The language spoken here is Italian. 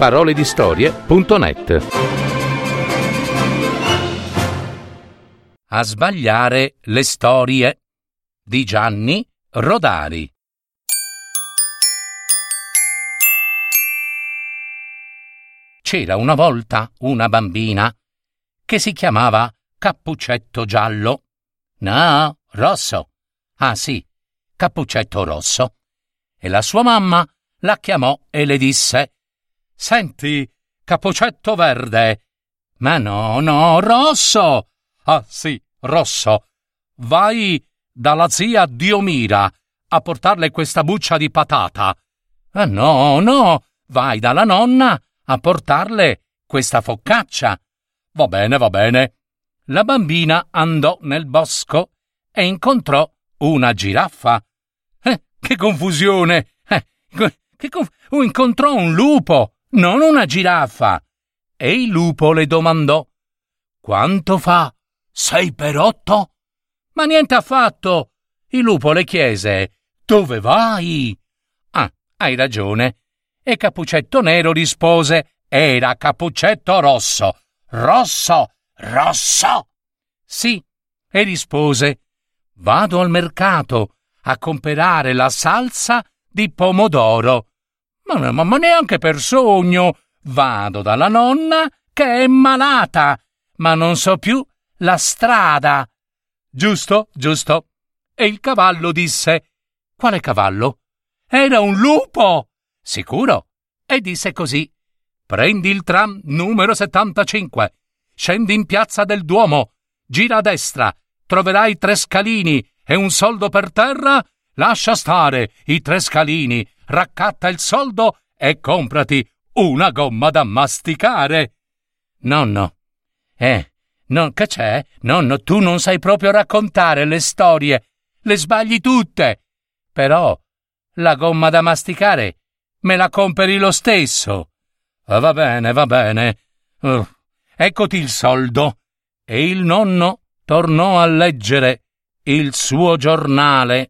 www.paroledistorie.net A sbagliare le storie di Gianni Rodari. C'era una volta una bambina che si chiamava Cappuccetto Giallo. No, rosso. Ah sì, Cappuccetto Rosso. E la sua mamma la chiamò e le disse Senti, Cappuccetto Verde. Ma no, no, rosso. Ah sì, rosso. Vai dalla zia Diomira a portarle questa buccia di patata. Ah no, no, vai dalla nonna a portarle questa focaccia. Va bene, va bene. La bambina andò nel bosco e incontrò una giraffa. Eh, che confusione! Eh, che conf- incontrò un lupo, non una giraffa. E il lupo le domandò: Quanto fa? Sei per otto? Ma niente affatto. Il lupo le chiese: Dove vai? Ah, hai ragione. E Cappuccetto Nero rispose: Era Cappuccetto Rosso. Rosso, rosso. Sì, e rispose: Vado al mercato a comprare la salsa di pomodoro. Ma, ma, ma neanche per sogno. Vado dalla nonna che è malata, ma non so più la strada. Giusto, giusto. E il cavallo disse: Quale cavallo? Era un lupo. Sicuro? E disse così: Prendi il tram numero 75, scendi in piazza del Duomo, gira a destra, troverai tre scalini e un soldo per terra. Lascia stare i tre scalini, raccatta il soldo e comprati una gomma da masticare. Nonno. Eh, non, che c'è? Nonno, tu non sai proprio raccontare le storie. Le sbagli tutte. Però la gomma da masticare me la compri lo stesso. Ah, va bene, va bene. Uh, eccoti il soldo. E il nonno tornò a leggere il suo giornale.